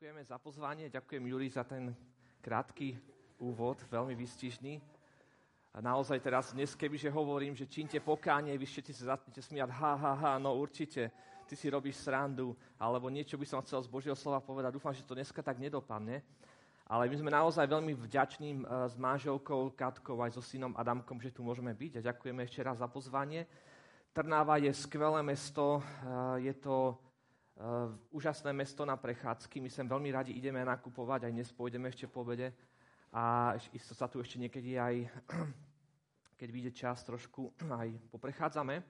Ďakujeme za pozvanie, ďakujem Juri za ten krátky úvod, veľmi výstižný. A naozaj teraz dnes, kebyže hovorím, že čínte pokánie, vy všetci sa zatnete smiať, ha, ha, ha, no určite, ty si robíš srandu, alebo niečo by som chcel z Božieho slova povedať. Dúfam, že to dneska tak nedopadne. Ale my sme naozaj veľmi vďační uh, s manželkou Katkou aj so synom Adamkom, že tu môžeme byť a ďakujeme ešte raz za pozvanie. Trnáva je skvelé mesto, uh, je to Uh, úžasné mesto na prechádzky. My sem veľmi radi ideme nakupovať, aj dnes pôjdeme ešte po obede. A isto sa tu ešte niekedy aj, keď vyjde čas, trošku aj poprechádzame.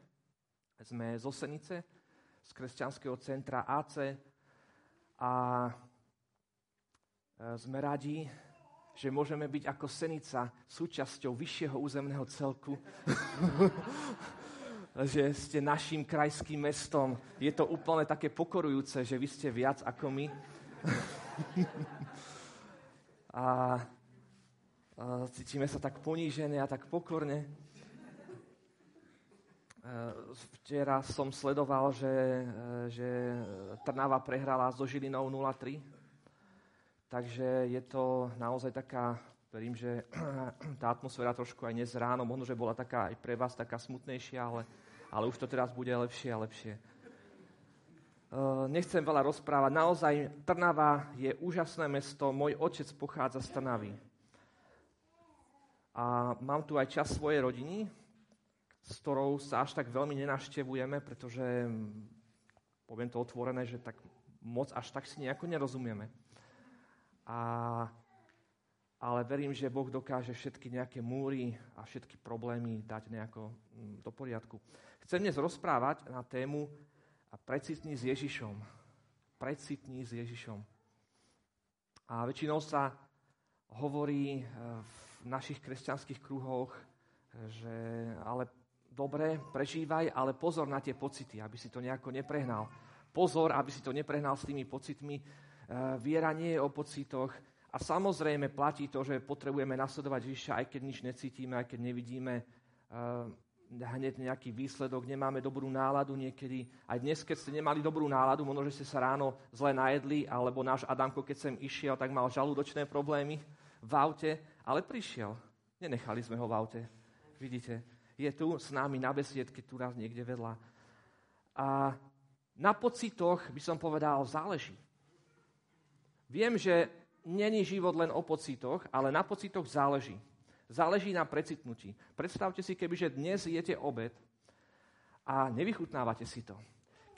Sme z Osenice, z kresťanského centra AC a e, sme radi, že môžeme byť ako Senica súčasťou vyššieho územného celku. že ste našim krajským mestom. Je to úplne také pokorujúce, že vy ste viac ako my. a, cítime sa tak ponížené a tak pokorne. Včera som sledoval, že, že Trnava prehrala so Žilinou 0-3. Takže je to naozaj taká Verím, že tá atmosféra trošku aj dnes ráno, možno, že bola taká aj pre vás taká smutnejšia, ale, ale už to teraz bude lepšie a lepšie. Uh, nechcem veľa rozprávať. Naozaj, Trnava je úžasné mesto. Môj otec pochádza z Trnavy. A mám tu aj čas svojej rodiny, s ktorou sa až tak veľmi nenaštevujeme, pretože, poviem to otvorené, že tak moc až tak si nejako nerozumieme. A ale verím, že Boh dokáže všetky nejaké múry a všetky problémy dať nejako mm, do poriadku. Chcem dnes rozprávať na tému precitní s Ježišom. Precitní s Ježišom. A väčšinou sa hovorí e, v našich kresťanských kruhoch, že ale dobre, prežívaj, ale pozor na tie pocity, aby si to nejako neprehnal. Pozor, aby si to neprehnal s tými pocitmi. E, viera nie je o pocitoch, a samozrejme platí to, že potrebujeme nasledovať Ježiša, aj keď nič necítime, aj keď nevidíme uh, hneď nejaký výsledok, nemáme dobrú náladu niekedy. Aj dnes, keď ste nemali dobrú náladu, možno, že ste sa ráno zle najedli, alebo náš Adamko, keď sem išiel, tak mal žalúdočné problémy v aute, ale prišiel. Nenechali sme ho v aute. Vidíte, je tu s nami na besiedke, tu raz niekde vedľa. A na pocitoch by som povedal, záleží. Viem, že není život len o pocitoch, ale na pocitoch záleží. Záleží na precitnutí. Predstavte si, kebyže dnes jete obed a nevychutnávate si to.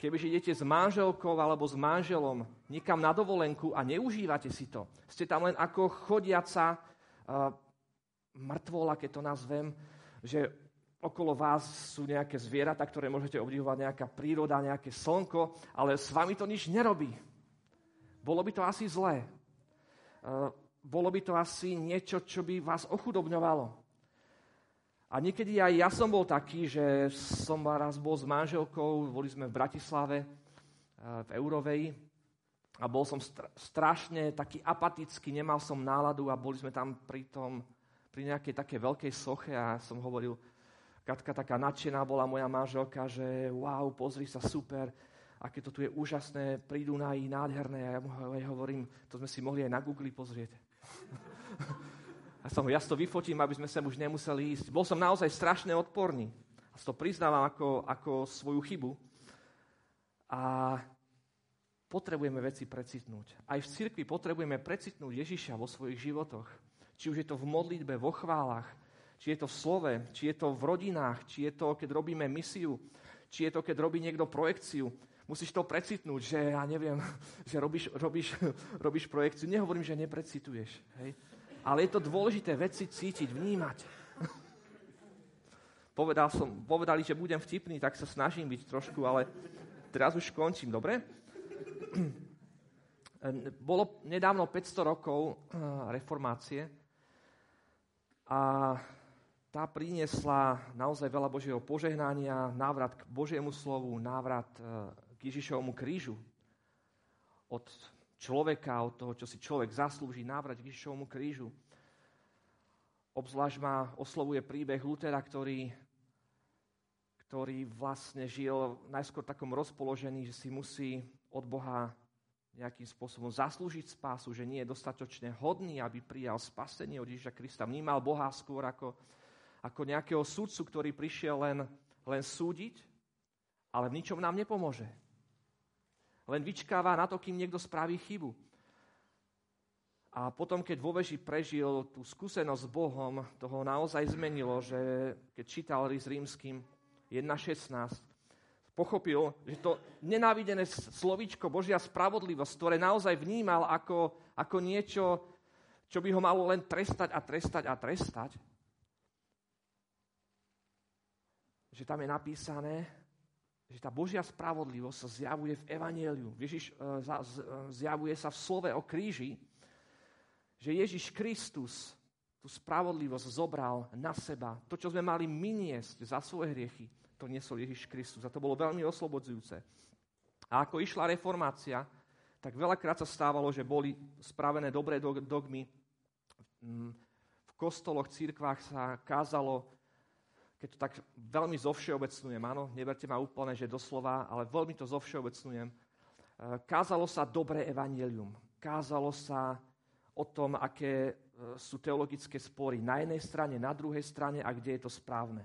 Kebyže idete s manželkou alebo s manželom niekam na dovolenku a neužívate si to. Ste tam len ako chodiaca uh, mŕtvola, keď to nazvem, že okolo vás sú nejaké zvieratá, ktoré môžete obdivovať, nejaká príroda, nejaké slnko, ale s vami to nič nerobí. Bolo by to asi zlé. Eh, bolo by to asi niečo, čo by vás ochudobňovalo. A niekedy aj ja som bol taký, že som raz bol s manželkou, boli sme v Bratislave, eh, v Eurovej, a bol som strašne taký apatický, nemal som náladu a boli sme tam pri, tom, pri nejakej také veľkej soche a som hovoril, Katka taká nadšená bola moja manželka, že wow, pozri sa, super, aké to tu je úžasné, prídu na ich nádherné. A ja mu hovorím, to sme si mohli aj na Google pozrieť. a som ho, ja to vyfotím, aby sme sa už nemuseli ísť. Bol som naozaj strašne odporný. A to priznávam ako, ako svoju chybu. A potrebujeme veci precitnúť. Aj v cirkvi potrebujeme precitnúť Ježiša vo svojich životoch. Či už je to v modlitbe, vo chválach, či je to v slove, či je to v rodinách, či je to, keď robíme misiu, či je to, keď robí niekto projekciu, Musíš to precitnúť, že ja neviem, že robíš, robíš, robíš projekciu. Nehovorím, že neprecituješ. Hej? Ale je to dôležité veci cítiť, vnímať. Povedal som, povedali, že budem vtipný, tak sa snažím byť trošku, ale teraz už končím, dobre? Bolo nedávno 500 rokov eh, reformácie a tá priniesla naozaj veľa Božieho požehnania, návrat k Božiemu slovu, návrat eh, Ježišovmu krížu. Od človeka, od toho, čo si človek zaslúži, návrať k Ježišovmu krížu. Obzvlášť ma oslovuje príbeh Lutera, ktorý, ktorý vlastne žil najskôr takom rozpoložení, že si musí od Boha nejakým spôsobom zaslúžiť spásu, že nie je dostatočne hodný, aby prijal spasenie od Ježiša Krista. Vnímal Boha skôr ako, ako nejakého sudcu, ktorý prišiel len, len súdiť, ale v ničom nám nepomôže. Len vyčkáva na to, kým niekto spraví chybu. A potom, keď vo veži prežil tú skúsenosť s Bohom, to naozaj zmenilo, že keď čítal list rímským 1.16, pochopil, že to nenávidené slovíčko Božia spravodlivosť, ktoré naozaj vnímal ako, ako niečo, čo by ho malo len trestať a trestať a trestať, že tam je napísané, že tá Božia spravodlivosť sa zjavuje v Evangeliu. Ježiš e, e, zjavuje sa v slove o kríži, že Ježiš Kristus tú spravodlivosť zobral na seba. To, čo sme mali miniesť za svoje hriechy, to niesol Ježiš Kristus. A to bolo veľmi oslobodzujúce. A ako išla reformácia, tak veľakrát sa stávalo, že boli spravené dobré dogmy. Mm, v kostoloch, církvách sa kázalo, keď to tak veľmi zovšeobecnujem, áno, neberte ma úplne, že doslova, ale veľmi to zovšeobecnujem, e, kázalo sa dobré evanelium. Kázalo sa o tom, aké e, sú teologické spory na jednej strane, na druhej strane a kde je to správne.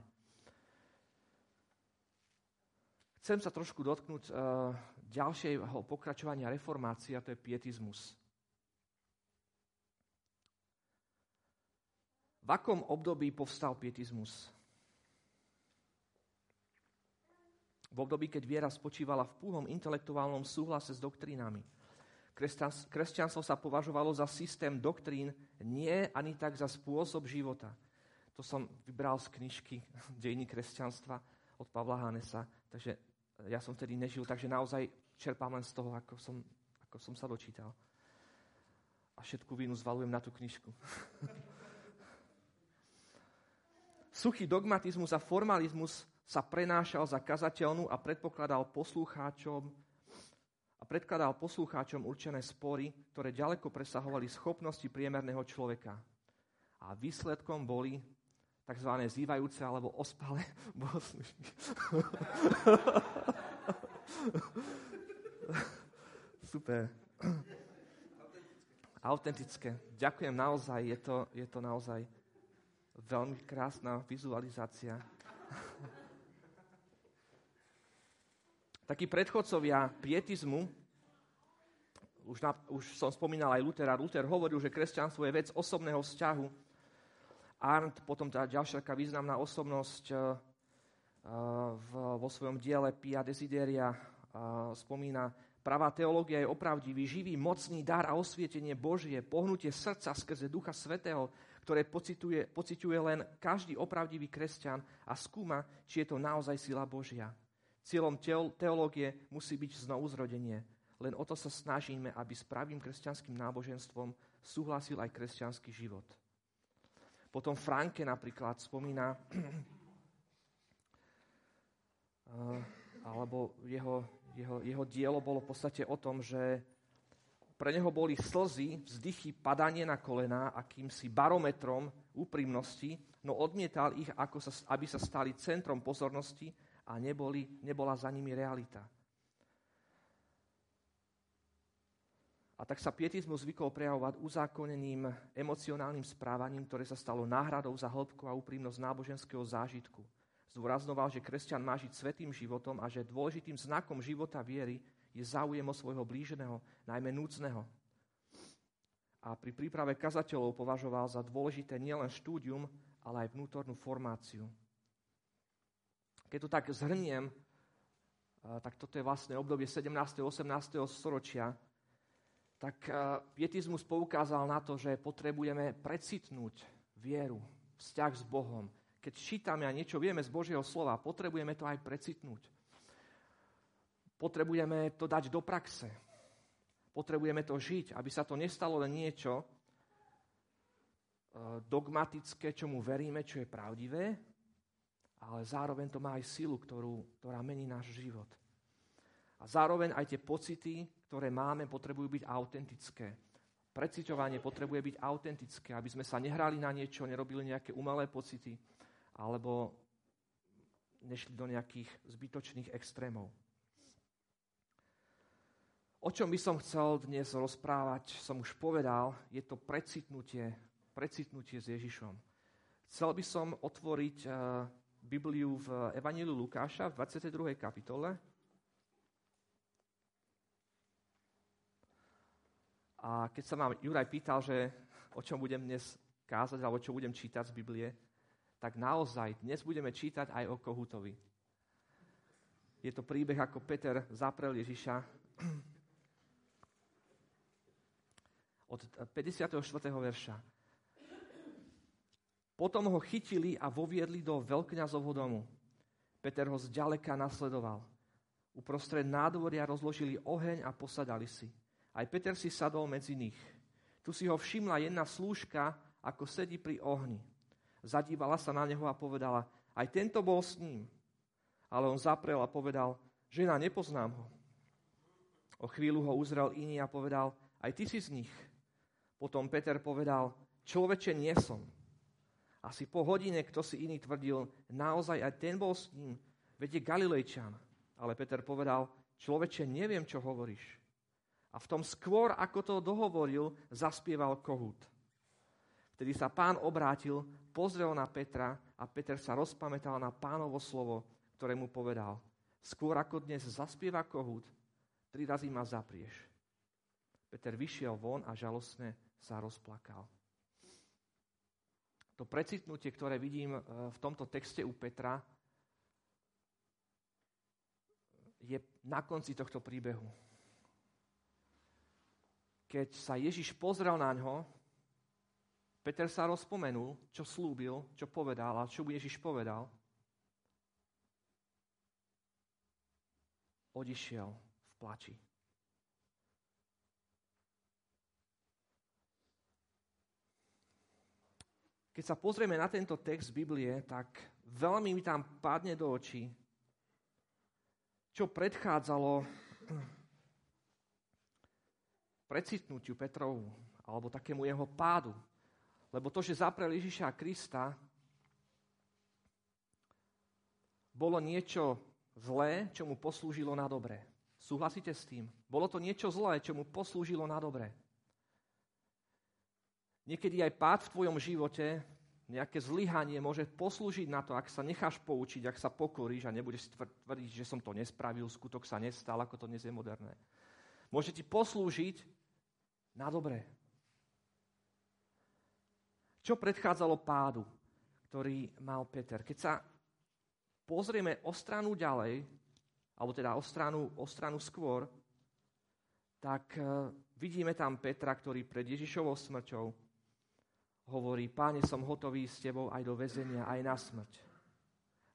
Chcem sa trošku dotknúť uh, ďalšieho pokračovania reformácie, a to je pietizmus. V akom období povstal pietizmus? V období, keď viera spočívala v púhom intelektuálnom súhlase s doktrínami – Kresťanstvo sa považovalo za systém doktrín, nie ani tak za spôsob života. To som vybral z knižky Dejiny kresťanstva od Pavla Hanesa, takže ja som vtedy nežil, takže naozaj čerpám len z toho, ako som, ako som sa dočítal. A všetku vínu zvalujem na tú knižku. Suchý dogmatizmus a formalizmus sa prenášal za kazateľnú a predpokladal poslucháčom a predkladal poslucháčom určené spory, ktoré ďaleko presahovali schopnosti priemerného človeka. A výsledkom boli tzv. zývajúce alebo ospale bohoslužby. Super. Autentické. Ďakujem naozaj, je to, je to naozaj veľmi krásna vizualizácia. Takí predchodcovia pietizmu, už, na, už som spomínal aj Lutera, Luther hovoril, že kresťanstvo je vec osobného vzťahu. Arndt, potom tá ďalšia taká významná osobnosť uh, v, vo svojom diele Pia Desideria uh, spomína, pravá teológia je opravdivý, živý, mocný dar a osvietenie Božie, pohnutie srdca skrze Ducha Svetého, ktoré pociťuje len každý opravdivý kresťan a skúma, či je to naozaj sila Božia. Cieľom teológie musí byť znovu zrodenie. Len o to sa snažíme, aby s pravým kresťanským náboženstvom súhlasil aj kresťanský život. Potom Franke napríklad spomína, alebo jeho, jeho, jeho dielo bolo v podstate o tom, že pre neho boli slzy, vzdychy, padanie na kolená akýmsi barometrom úprimnosti, no odmietal ich, ako sa, aby sa stali centrom pozornosti a neboli, nebola za nimi realita. A tak sa pietizmus zvykol prejavovať uzákonením emocionálnym správaním, ktoré sa stalo náhradou za hĺbku a úprimnosť náboženského zážitku. Zdôraznoval, že kresťan má žiť svetým životom a že dôležitým znakom života viery je záujem o svojho blíženého, najmä núcneho. A pri príprave kazateľov považoval za dôležité nielen štúdium, ale aj vnútornú formáciu. Keď to tak zhrniem, tak toto je vlastne obdobie 17. 18. storočia, tak pietizmus poukázal na to, že potrebujeme precitnúť vieru, vzťah s Bohom. Keď čítame a niečo vieme z Božieho slova, potrebujeme to aj precitnúť. Potrebujeme to dať do praxe. Potrebujeme to žiť, aby sa to nestalo len niečo dogmatické, čomu veríme, čo je pravdivé, ale zároveň to má aj silu, ktorú, ktorá mení náš život. A zároveň aj tie pocity, ktoré máme, potrebujú byť autentické. Preciťovanie potrebuje byť autentické, aby sme sa nehrali na niečo, nerobili nejaké umelé pocity, alebo nešli do nejakých zbytočných extrémov. O čom by som chcel dnes rozprávať, som už povedal, je to precitnutie, precitnutie s Ježišom. Chcel by som otvoriť uh, Bibliu v Evangeliu Lukáša v 22. kapitole. A keď sa ma Juraj pýtal, že o čom budem dnes kázať, alebo čo budem čítať z Biblie, tak naozaj dnes budeme čítať aj o Kohutovi. Je to príbeh, ako Peter zaprel Ježiša od 54. verša. Potom ho chytili a voviedli do veľkňazovho domu. Peter ho zďaleka nasledoval. Uprostred nádvoria rozložili oheň a posadali si. Aj Peter si sadol medzi nich. Tu si ho všimla jedna slúžka, ako sedí pri ohni. Zadívala sa na neho a povedala, aj tento bol s ním. Ale on zaprel a povedal, žena, nepoznám ho. O chvíľu ho uzrel iný a povedal, aj ty si z nich. Potom Peter povedal, človeče, nie som. Asi po hodine, kto si iný tvrdil, naozaj aj ten bol s ním, veď Galilejčan. Ale Peter povedal, človeče, neviem, čo hovoríš. A v tom skôr, ako to dohovoril, zaspieval kohút. Vtedy sa pán obrátil, pozrel na Petra a Peter sa rozpamätal na pánovo slovo, ktoré mu povedal. Skôr ako dnes zaspieva kohút, tri razy ma zaprieš. Peter vyšiel von a žalostne sa rozplakal to precitnutie, ktoré vidím e, v tomto texte u Petra, je na konci tohto príbehu. Keď sa Ježiš pozrel na ňo, Peter sa rozpomenul, čo slúbil, čo povedal a čo mu Ježiš povedal. Odišiel v plači. Keď sa pozrieme na tento text Biblie, tak veľmi mi tam padne do očí, čo predchádzalo precitnutiu Petrovu, alebo takému jeho pádu. Lebo to, že zaprel Ježiša Krista, bolo niečo zlé, čo mu poslúžilo na dobré. Súhlasíte s tým? Bolo to niečo zlé, čo mu poslúžilo na dobré. Niekedy aj pád v tvojom živote, nejaké zlyhanie môže poslúžiť na to, ak sa necháš poučiť, ak sa pokoríš a nebudeš tvrdiť, že som to nespravil, skutok sa nestal, ako to dnes je moderné. Môže ti poslúžiť na dobré. Čo predchádzalo pádu, ktorý mal Peter? Keď sa pozrieme o stranu ďalej, alebo teda o stranu, o stranu skôr, tak uh, vidíme tam Petra, ktorý pred Ježišovou smrťou hovorí, páne, som hotový s tebou aj do väzenia, aj na smrť.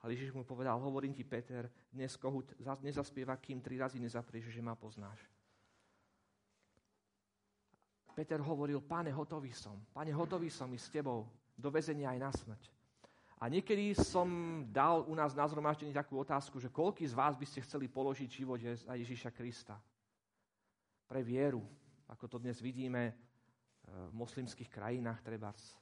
Ale Ježiš mu povedal, hovorím ti, Peter, dnes kohut nezaspieva, kým tri razy nezaprieš, že ma poznáš. Peter hovoril, páne, hotový som. Páne, hotový som i s tebou do väzenia aj na smrť. A niekedy som dal u nás na zhromaždení takú otázku, že koľký z vás by ste chceli položiť život za Ježíša Krista? Pre vieru, ako to dnes vidíme, v moslimských krajinách trebárs.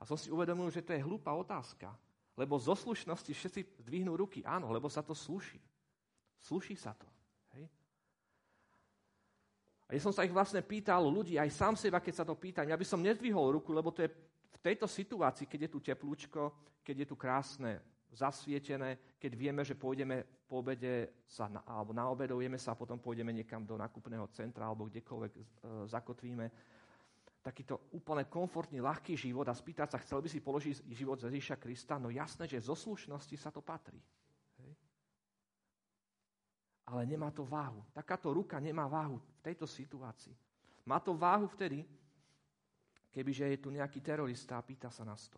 A som si uvedomil, že to je hlúpa otázka. Lebo zo slušnosti všetci dvihnú ruky. Áno, lebo sa to sluší. Sluší sa to. Hej? A ja som sa ich vlastne pýtal ľudí, aj sám seba, keď sa to pýtam, ja by som nezdvihol ruku, lebo to je v tejto situácii, keď je tu teplúčko, keď je tu krásne zasvietené, keď vieme, že pôjdeme po obede sa na, alebo na obedujeme sa a potom pôjdeme niekam do nakupného centra alebo kdekoľvek e, zakotvíme takýto úplne komfortný, ľahký život a spýtať sa, chcel by si položiť život za Ježíša Krista? No jasné, že zo slušnosti sa to patrí. Hej. Ale nemá to váhu. Takáto ruka nemá váhu v tejto situácii. Má to váhu vtedy, kebyže je tu nejaký terorista a pýta sa nás to.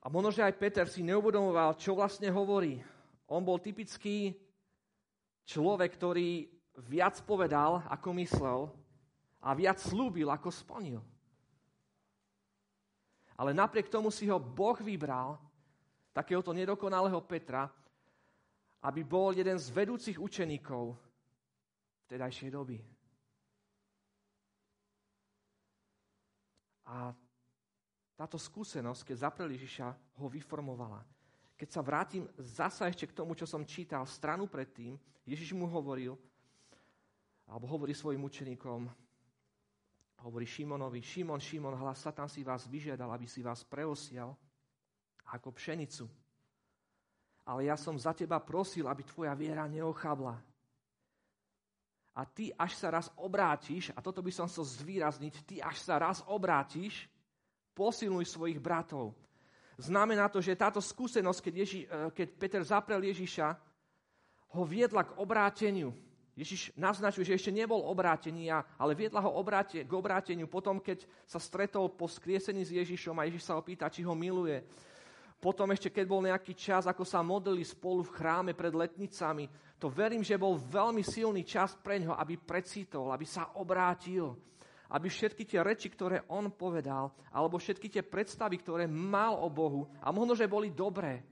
A možno, že aj Peter si neuvedomoval, čo vlastne hovorí. On bol typický človek, ktorý viac povedal, ako myslel a viac slúbil, ako splnil. Ale napriek tomu si ho Boh vybral, takéhoto nedokonalého Petra, aby bol jeden z vedúcich učeníkov vtedajšej doby. A táto skúsenosť, keď zaprel Ježiša, ho vyformovala. keď sa vrátim zasa ešte k tomu, čo som čítal stranu predtým, Ježiš mu hovoril, alebo hovorí svojim učeníkom, hovorí Šimonovi, Šimon, Šimon, hlas, Satan si vás vyžiadal, aby si vás preosial ako pšenicu. Ale ja som za teba prosil, aby tvoja viera neochabla. A ty, až sa raz obrátiš, a toto by som chcel zvýrazniť, ty, až sa raz obrátiš, posilnuj svojich bratov. Znamená to, že táto skúsenosť, keď, Ježi, eh, keď Peter zaprel Ježiša, ho viedla k obráteniu. Ježiš naznačuje, že ešte nebol obrátený, ale viedla ho obráte, k obráteniu potom, keď sa stretol po skriesení s Ježišom a Ježiš sa opýta, či ho miluje. Potom ešte, keď bol nejaký čas, ako sa modlili spolu v chráme pred letnicami, to verím, že bol veľmi silný čas pre ňo, aby precítol, aby sa obrátil, aby všetky tie reči, ktoré on povedal, alebo všetky tie predstavy, ktoré mal o Bohu, a možno, že boli dobré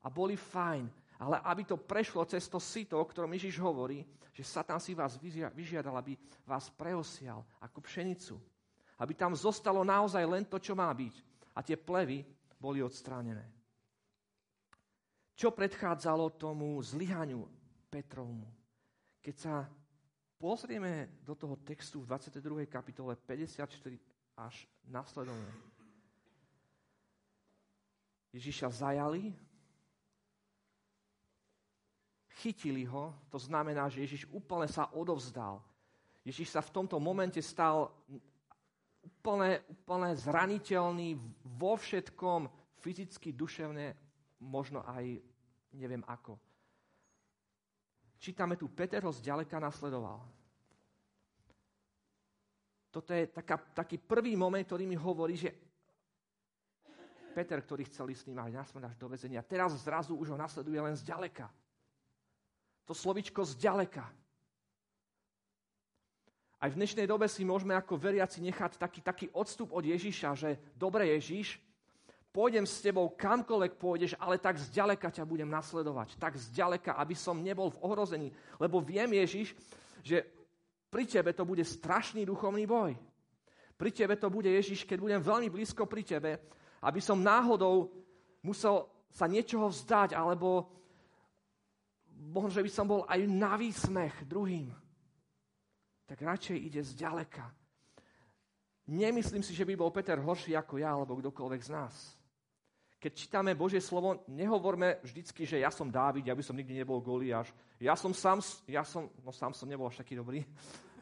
a boli fajn, ale aby to prešlo cez to sito, o ktorom Ježiš hovorí, že Satan si vás vyžiadal, aby vás preosial ako pšenicu. Aby tam zostalo naozaj len to, čo má byť. A tie plevy boli odstránené. Čo predchádzalo tomu zlyhaniu Petrovmu? Keď sa pozrieme do toho textu v 22. kapitole 54 až nasledovne. Ježiša zajali, chytili ho, to znamená, že Ježiš úplne sa odovzdal. Ježiš sa v tomto momente stal úplne, úplne zraniteľný vo všetkom, fyzicky, duševne, možno aj neviem ako. Čítame tu, Peter ho zďaleka nasledoval. Toto je taká, taký prvý moment, ktorý mi hovorí, že Peter, ktorý chcel ísť s ním aj nasledať až do vezenia, teraz zrazu už ho nasleduje len zďaleka. To slovičko zďaleka. Aj v dnešnej dobe si môžeme ako veriaci nechať taký, taký odstup od Ježiša, že dobre Ježiš, pôjdem s tebou kamkoľvek pôjdeš, ale tak zďaleka ťa budem nasledovať. Tak zďaleka, aby som nebol v ohrození. Lebo viem, Ježiš, že pri tebe to bude strašný duchovný boj. Pri tebe to bude, Ježiš, keď budem veľmi blízko pri tebe, aby som náhodou musel sa niečoho vzdať, alebo možno, by som bol aj na výsmech druhým, tak radšej ide zďaleka. Nemyslím si, že by bol Peter horší ako ja, alebo kdokoľvek z nás. Keď čítame Božie slovo, nehovorme vždycky, že ja som Dávid, ja som nikdy nebol Goliáš. Ja som sám, ja som, no sám som nebol až taký dobrý.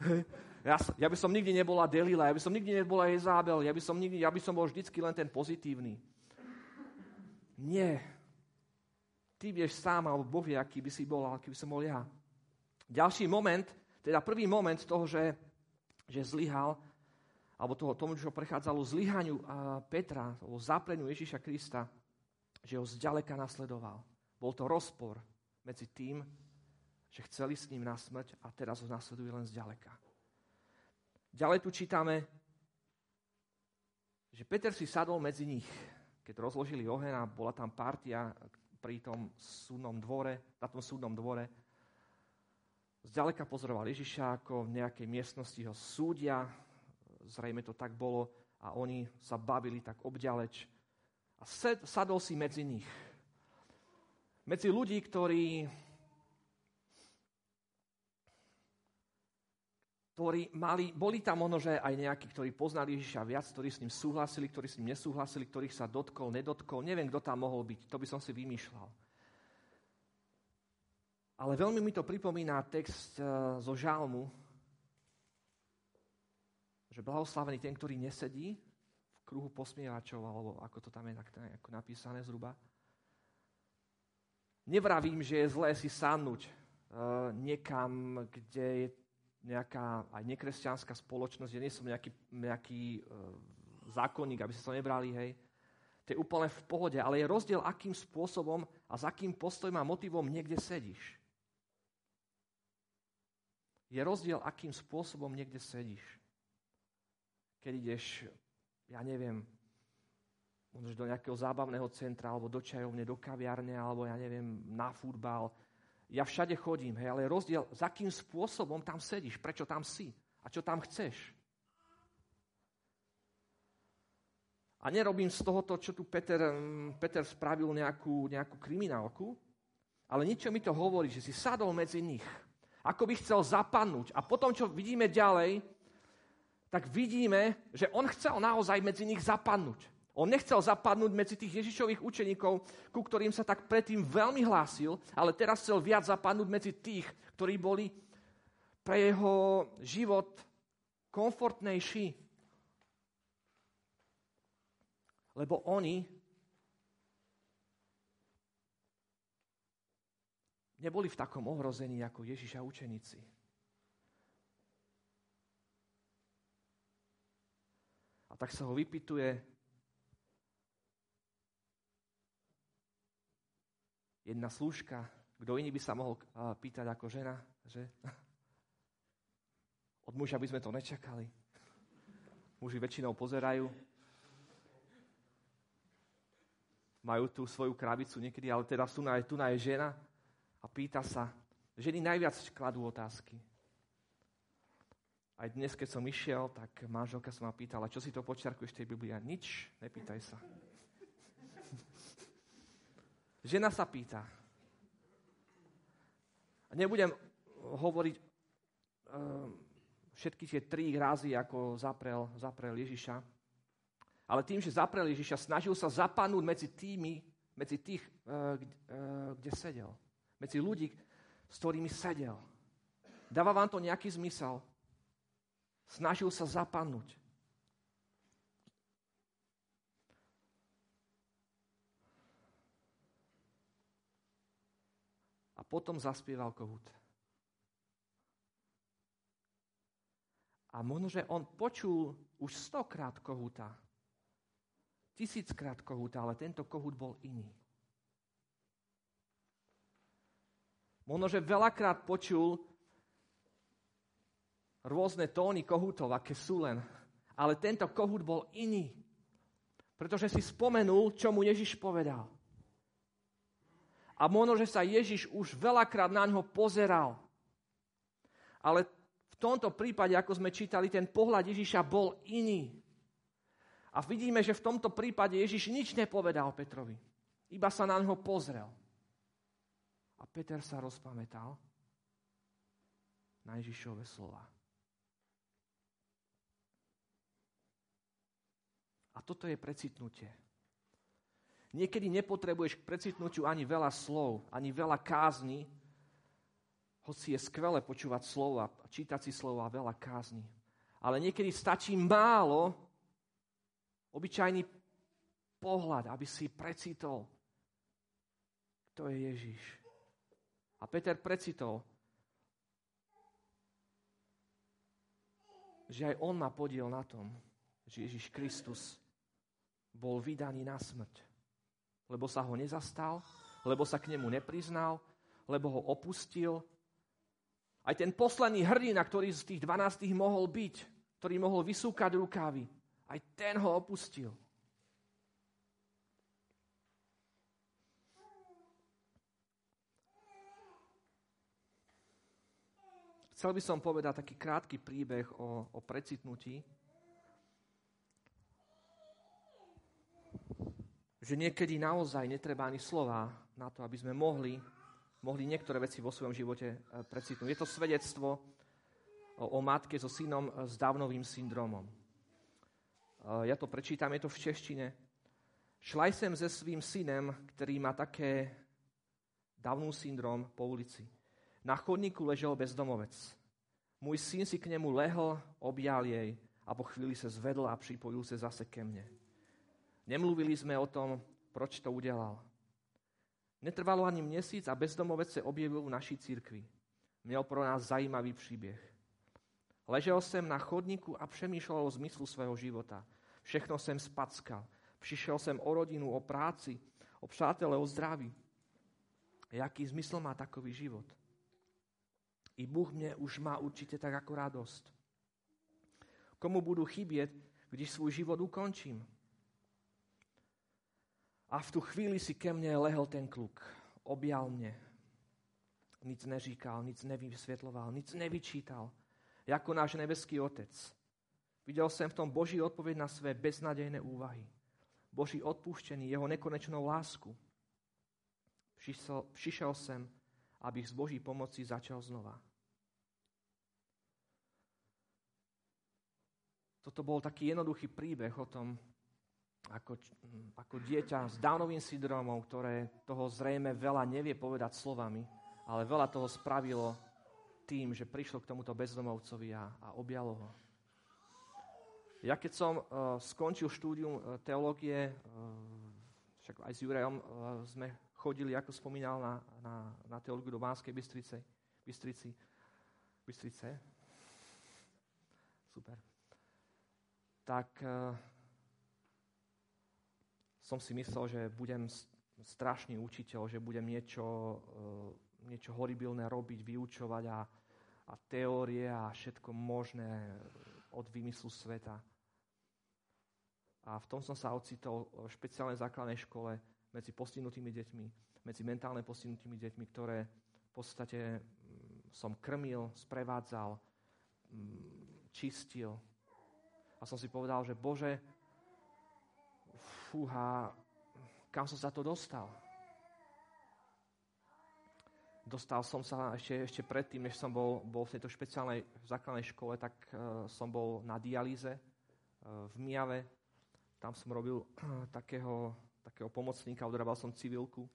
Ja, ja by som nikdy nebola Delila, ja by som nikdy nebola Jezábel, ja by som, nikdy, ja by som bol vždycky len ten pozitívny. Nie. Ty vieš sám, alebo Boh vie, aký by si bol, aký by som bol ja. Ďalší moment, teda prvý moment toho, že, že zlyhal, alebo toho, tomu, čo prechádzalo zlyhaniu Petra, o zapleniu Ježíša Krista, že ho zďaleka nasledoval. Bol to rozpor medzi tým, že chceli s ním na smrť a teraz ho nasleduje len zďaleka. Ďalej tu čítame, že Peter si sadol medzi nich, keď rozložili oheň a bola tam partia, pri tom súdnom dvore, na tom súdnom dvore. Zďaleka pozoroval Ježiša, ako v nejakej miestnosti ho súdia. Zrejme to tak bolo. A oni sa bavili tak obďaleč. A sadol si medzi nich. Medzi ľudí, ktorí ktorí mali, boli tam možno, že aj nejakí, ktorí poznali Ježiša viac, ktorí s ním súhlasili, ktorí s ním nesúhlasili, ktorých sa dotkol, nedotkol. Neviem, kto tam mohol byť, to by som si vymýšľal. Ale veľmi mi to pripomína text eh, zo žalmu, že blahoslavený ten, ktorý nesedí v kruhu posmievačov, alebo ako to tam je ako napísané zhruba. Nevravím, že je zlé si sadnúť uh, niekam, kde je nejaká aj nekresťanská spoločnosť, že nie som nejaký, nejaký uh, zákonník, aby sa to nebrali, hej. To je úplne v pohode, ale je rozdiel, akým spôsobom a s akým postojom a motivom niekde sedíš. Je rozdiel, akým spôsobom niekde sedíš. Keď ideš, ja neviem, možno do nejakého zábavného centra, alebo do čajovne, do kaviarne, alebo ja neviem, na futbal, ja všade chodím, hej, ale rozdiel, za akým spôsobom tam sedíš, prečo tam si a čo tam chceš. A nerobím z tohoto, čo tu Peter, mm, Peter spravil nejakú, nejakú kriminálku, ale niečo mi to hovorí, že si sadol medzi nich. Ako by chcel zapadnúť. A potom, čo vidíme ďalej, tak vidíme, že on chcel naozaj medzi nich zapadnúť. On nechcel zapadnúť medzi tých Ježišových učeníkov, ku ktorým sa tak predtým veľmi hlásil, ale teraz chcel viac zapadnúť medzi tých, ktorí boli pre jeho život komfortnejší, Lebo oni neboli v takom ohrození ako Ježiš a učeníci. A tak sa ho vypituje jedna slúžka, kto iný by sa mohol pýtať ako žena, že? Od muža by sme to nečakali. Muži väčšinou pozerajú, majú tú svoju krabicu niekedy, ale teraz tu na, tu je žena a pýta sa. Ženy najviac kladú otázky. Aj dnes, keď som išiel, tak manželka sa ma pýtala, čo si to počiarkuješ tej Biblii? Nič, nepýtaj sa. Žena sa pýta. A nebudem hovoriť uh, všetky tie tri razy, ako zaprel, zaprel Ježiša, ale tým, že zaprel Ježiša, snažil sa zapadnúť medzi tými, medzi tých, uh, kde sedel. Medzi ľudí, s ktorými sedel. Dáva vám to nejaký zmysel? Snažil sa zapadnúť. Potom zaspieval kohút. A možno, že on počul už stokrát kohúta tisíckrát kohút, ale tento kohút bol iný. Možno, že veľakrát počul rôzne tóny kohútov, aké sú len, ale tento kohút bol iný. Pretože si spomenul, čo mu Ježiš povedal. A možno, že sa Ježiš už veľakrát na ňo pozeral. Ale v tomto prípade, ako sme čítali, ten pohľad Ježiša bol iný. A vidíme, že v tomto prípade Ježiš nič nepovedal Petrovi. Iba sa na neho pozrel. A Peter sa rozpamätal na Ježišove slova. A toto je precitnutie. Niekedy nepotrebuješ k precitnutiu ani veľa slov, ani veľa kázni, hoci je skvelé počúvať slova, čítať si slova, veľa kázni. Ale niekedy stačí málo, Obyčajný pohľad, aby si precitol, kto je Ježiš. A Peter precitol, že aj on má podiel na tom, že Ježiš Kristus bol vydaný na smrť. Lebo sa ho nezastal, lebo sa k nemu nepriznal, lebo ho opustil. Aj ten posledný hrdina, ktorý z tých 12 mohol byť, ktorý mohol vysúkať rukávy, aj ten ho opustil. Chcel by som povedať taký krátky príbeh o, o precitnutí. Že niekedy naozaj netreba ani slova na to, aby sme mohli, mohli niektoré veci vo svojom živote e, precitnúť. Je to svedectvo o, matke so synom s dávnovým syndromom. Ja to prečítam, je to v češtine. Šla jsem se svým synem, který má také Downův syndrom po ulici. Na chodníku ležel bezdomovec. Můj syn si k němu lehl, objal jej a po chvíli se zvedl a připojil se zase ke mně. Nemluvili jsme o tom, proč to udělal. Netrvalo ani měsíc a bezdomovec se objevil v naší církvi. Měl pro nás zajímavý příběh. Ležel jsem na chodníku a přemýšlel o zmyslu svého života. Všechno jsem spackal. Přišel jsem o rodinu, o práci, o přátele, o zdraví. Jaký zmysl má takový život? I Bůh mě už má určitě tak jako radost. Komu budu chybět, když svůj život ukončím? A v tu chvíli si ke mně lehl ten kluk. Objal mě. Nic neříkal, nic nevysvětloval, nic nevyčítal ako náš nebeský Otec. Videl som v tom Boží odpoveď na své beznadejné úvahy. Boží odpúštení, jeho nekonečnou lásku. Přišel, přišel sem, abych z Boží pomoci začal znova. Toto bol taký jednoduchý príbeh o tom, ako, ako dieťa s Downovým syndromom, ktoré toho zrejme veľa nevie povedať slovami, ale veľa toho spravilo tým, že prišlo k tomuto bezdomovcovi a, a objalo ho. Ja keď som uh, skončil štúdium uh, teológie, uh, však aj s Jurejom uh, sme chodili, ako spomínal, na, na, na teológiu do Banskej Bystrice. Bystrici. Bystrice. Super. Tak uh, som si myslel, že budem strašný učiteľ, že budem niečo, uh, niečo horibilné robiť, vyučovať a, a teórie a všetko možné od vymyslu sveta. A v tom som sa ocitol v špeciálnej základnej škole medzi postihnutými deťmi, medzi mentálne postihnutými deťmi, ktoré v podstate som krmil, sprevádzal, čistil. A som si povedal, že Bože, fúha, kam som sa to dostal? Dostal som sa ešte, ešte predtým, než som bol, bol v tejto špeciálnej základnej škole, tak uh, som bol na dialýze uh, v Mijave, tam som robil takého, takého pomocníka, odrábal som civilku.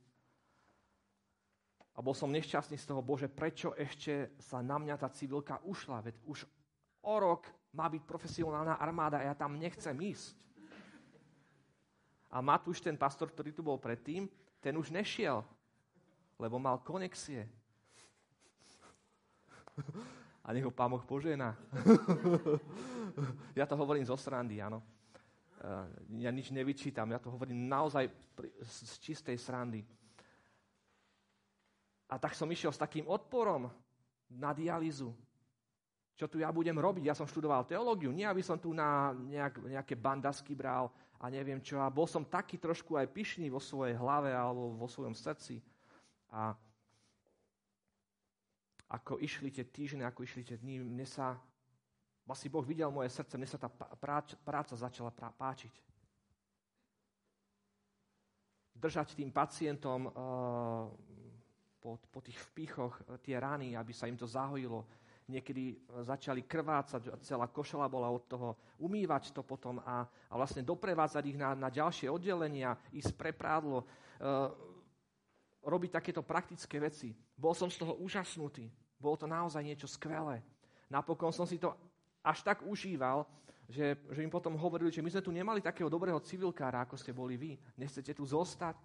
A bol som nešťastný z toho, Bože, prečo ešte sa na mňa tá civilka ušla? Veď už o rok má byť profesionálna armáda a ja tam nechcem ísť. A Matúš, ten pastor, ktorý tu bol predtým, ten už nešiel, lebo mal konexie. A nech ho pán Boh ja to hovorím zo srandy, áno. Eh, ja nič nevyčítam, ja to hovorím naozaj z čistej srandy. A tak som išiel s takým odporom na dialýzu. Čo tu ja budem robiť? Ja som študoval teológiu, nie aby som tu na nejak, nejaké bandasky bral a neviem čo. A bol som taký trošku aj pyšný vo svojej hlave alebo vo svojom srdci. A ako išli tie týždne, ako išli tie dní, mne sa Vlastne Boh videl moje srdce, mne sa tá práca, práca začala páčiť. Držať tým pacientom uh, po, po tých vpíchoch uh, tie rany, aby sa im to zahojilo. Niekedy začali krvácať, celá košela bola od toho, umývať to potom a, a vlastne doprevádzať ich na, na ďalšie oddelenia, ísť pre prádlo, uh, robiť takéto praktické veci. Bol som z toho úžasnutý. Bolo to naozaj niečo skvelé. Napokon som si to až tak užíval, že, že im potom hovorili, že my sme tu nemali takého dobrého civilkára, ako ste boli vy. Nechcete tu zostať?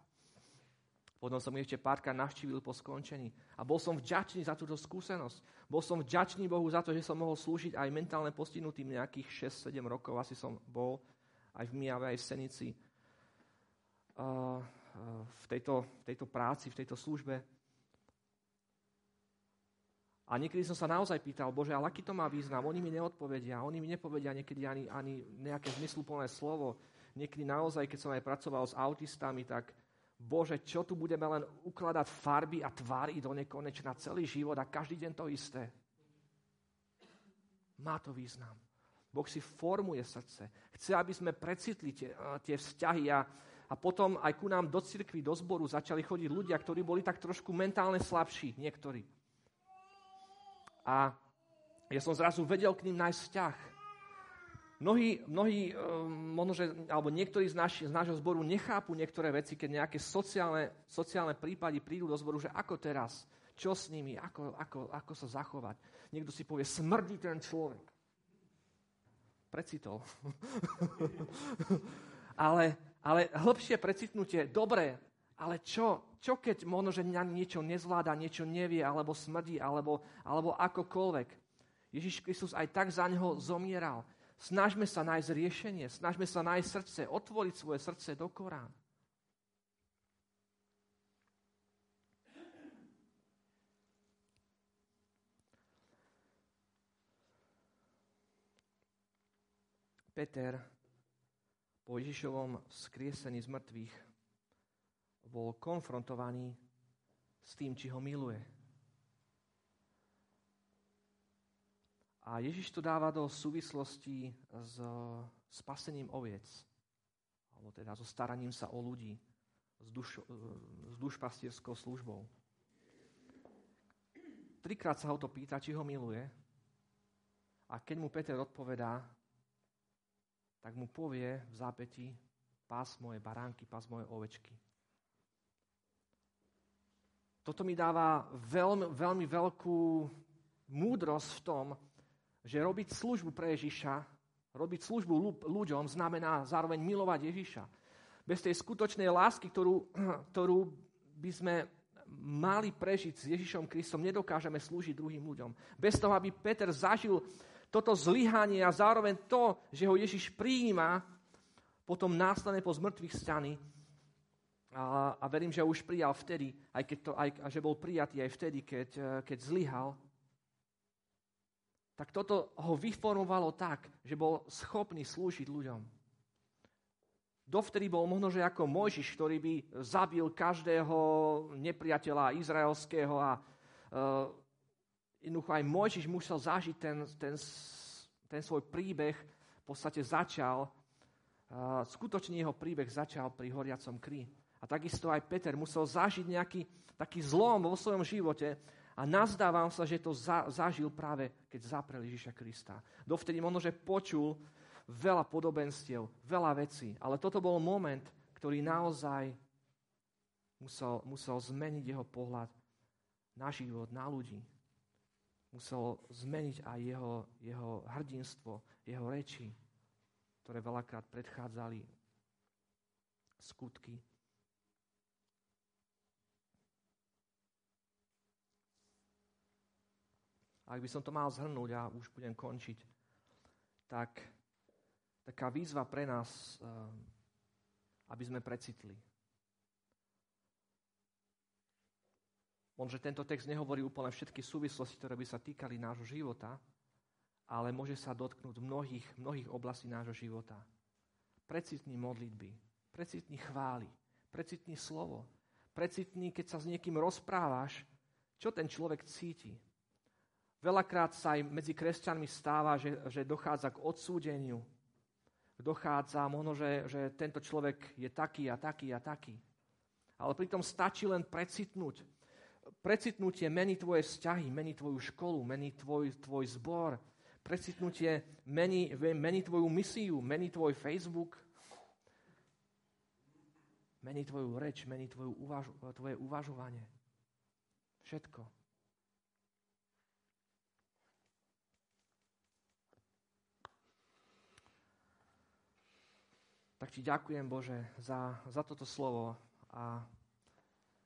Potom som ich ešte párkrát navštívil po skončení. A bol som vďačný za túto skúsenosť. Bol som vďačný Bohu za to, že som mohol slúžiť aj mentálne postihnutým nejakých 6-7 rokov. Asi som bol aj v Mijave, aj v Senici. Uh, uh, v, tejto, v tejto práci, v tejto službe. A niekedy som sa naozaj pýtal, Bože, ale aký to má význam? Oni mi neodpovedia, oni mi nepovedia niekedy ani, ani nejaké zmysluplné slovo. Niekedy naozaj, keď som aj pracoval s autistami, tak Bože, čo tu budeme len ukladať farby a tvary do nekonečna celý život a každý deň to isté. Má to význam. Boh si formuje srdce. Chce, aby sme precitli tie, tie vzťahy a, a potom aj ku nám do cirkvi, do zboru začali chodiť ľudia, ktorí boli tak trošku mentálne slabší, niektorí. A ja som zrazu vedel k ním nájsť vzťah. Mnohí, mnohí ehm, možno, že, alebo niektorí z, naši, z nášho zboru nechápu niektoré veci, keď nejaké sociálne, sociálne prípady prídu do zboru, že ako teraz, čo s nimi, ako, ako, ako sa zachovať. Niekto si povie, smrdí ten človek. Precitol. ale, ale hĺbšie precitnutie, dobre, ale čo, čo keď možno, že niečo nezvláda, niečo nevie, alebo smrdí, alebo, alebo akokoľvek. Ježiš Kristus aj tak za neho zomieral. Snažme sa nájsť riešenie, snažme sa nájsť srdce, otvoriť svoje srdce do Korán. Peter po Ježišovom skriesení z mŕtvych bol konfrontovaný s tým, či ho miluje. A Ježiš to dáva do súvislosti s spasením oviec. alebo teda so staraním sa o ľudí, s, duš, s dušpastierskou službou. Trikrát sa ho to pýta, či ho miluje. A keď mu Peter odpovedá, tak mu povie v zápäti, pás moje baránky, pás moje ovečky. Toto mi dáva veľmi, veľmi veľkú múdrosť v tom, že robiť službu pre Ježiša Robiť službu ľuďom znamená zároveň milovať Ježiša. Bez tej skutočnej lásky, ktorú, ktorú by sme mali prežiť s Ježišom Kristom, nedokážeme slúžiť druhým ľuďom. Bez toho, aby Peter zažil toto zlyhanie a zároveň to, že ho Ježiš prijíma, potom následne po zmrtvých stany a, a verím, že už prijal vtedy, aj keď to, aj, a že bol prijatý aj vtedy, keď, keď zlyhal, tak toto ho vyformovalo tak, že bol schopný slúžiť ľuďom. Dovtedy bol možno, že ako Mojžiš, ktorý by zabil každého nepriateľa izraelského a uh, jednoducho aj Mojžiš musel zažiť ten, ten, ten svoj príbeh, v podstate začal, uh, skutočne jeho príbeh začal pri horiacom krí. A takisto aj Peter musel zažiť nejaký taký zlom vo svojom živote, a nazdávam sa, že to za, zažil práve, keď zaprel Ježiša Krista. Dovtedy možno, že počul veľa podobenstiev, veľa vecí, ale toto bol moment, ktorý naozaj musel, musel zmeniť jeho pohľad na život, na ľudí. Musel zmeniť aj jeho, jeho hrdinstvo, jeho reči, ktoré veľakrát predchádzali skutky ak by som to mal zhrnúť a už budem končiť, tak taká výzva pre nás, eh, aby sme precitli. Možno, že tento text nehovorí úplne všetky súvislosti, ktoré by sa týkali nášho života, ale môže sa dotknúť mnohých, mnohých oblastí nášho života. Precitní modlitby, precitní chvály, precitní slovo, precitní, keď sa s niekým rozprávaš, čo ten človek cíti, Veľakrát sa aj medzi kresťanmi stáva, že, že dochádza k odsúdeniu. Dochádza možno, že, že tento človek je taký a taký a taký. Ale pritom stačí len precitnúť. Precitnutie mení tvoje vzťahy, mení tvoju školu, mení tvoj, tvoj zbor. Precitnutie mení, mení tvoju misiu, mení tvoj Facebook, mení tvoju reč, mení tvoju uvažu, tvoje uvažovanie. Všetko. Tak ti ďakujem, Bože, za, za toto slovo a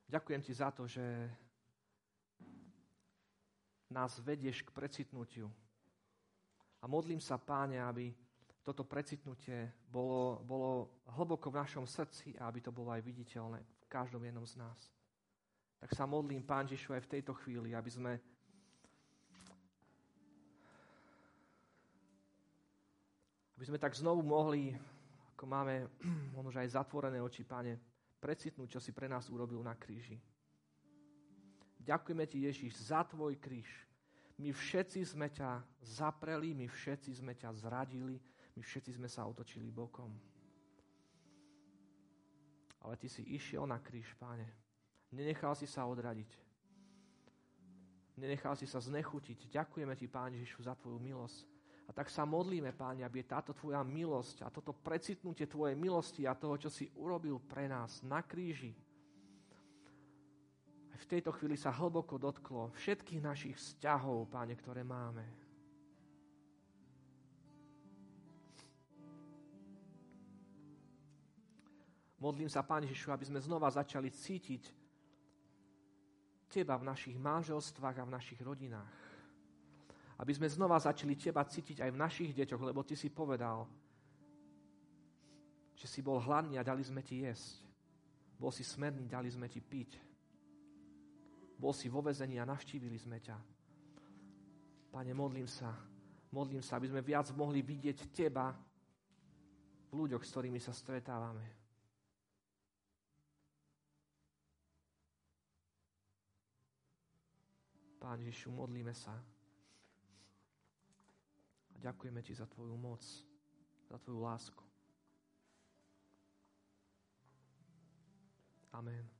ďakujem ti za to, že nás vedieš k precitnutiu. A modlím sa, páne, aby toto precitnutie bolo, bolo hlboko v našom srdci a aby to bolo aj viditeľné v každom jednom z nás. Tak sa modlím, Pán Ježišu, aj v tejto chvíli, aby sme aby sme tak znovu mohli ako máme možno aj zatvorené oči, Pane, precitnúť, čo si pre nás urobil na kríži. Ďakujeme Ti, Ježiš, za Tvoj kríž. My všetci sme ťa zapreli, my všetci sme ťa zradili, my všetci sme sa otočili bokom. Ale Ty si išiel na kríž, Páne. Nenechal si sa odradiť. Nenechal si sa znechutiť. Ďakujeme Ti, Páne Ježišu, za Tvoju milosť. A tak sa modlíme, Páne, aby táto Tvoja milosť a toto precitnutie Tvojej milosti a toho, čo si urobil pre nás na kríži, aj v tejto chvíli sa hlboko dotklo všetkých našich vzťahov, Páne, ktoré máme. Modlím sa, Páne Ježišu, aby sme znova začali cítiť Teba v našich manželstvách a v našich rodinách aby sme znova začali Teba cítiť aj v našich deťoch, lebo Ty si povedal, že si bol hladný a dali sme Ti jesť. Bol si smerný, dali sme Ti piť. Bol si vo vezení a navštívili sme ťa. Pane, modlím sa, modlím sa, aby sme viac mohli vidieť Teba v ľuďoch, s ktorými sa stretávame. Pán Ježišu, modlíme sa. A ďakujeme Ti za Tvoju moc, za Tvoju lásku. Amen.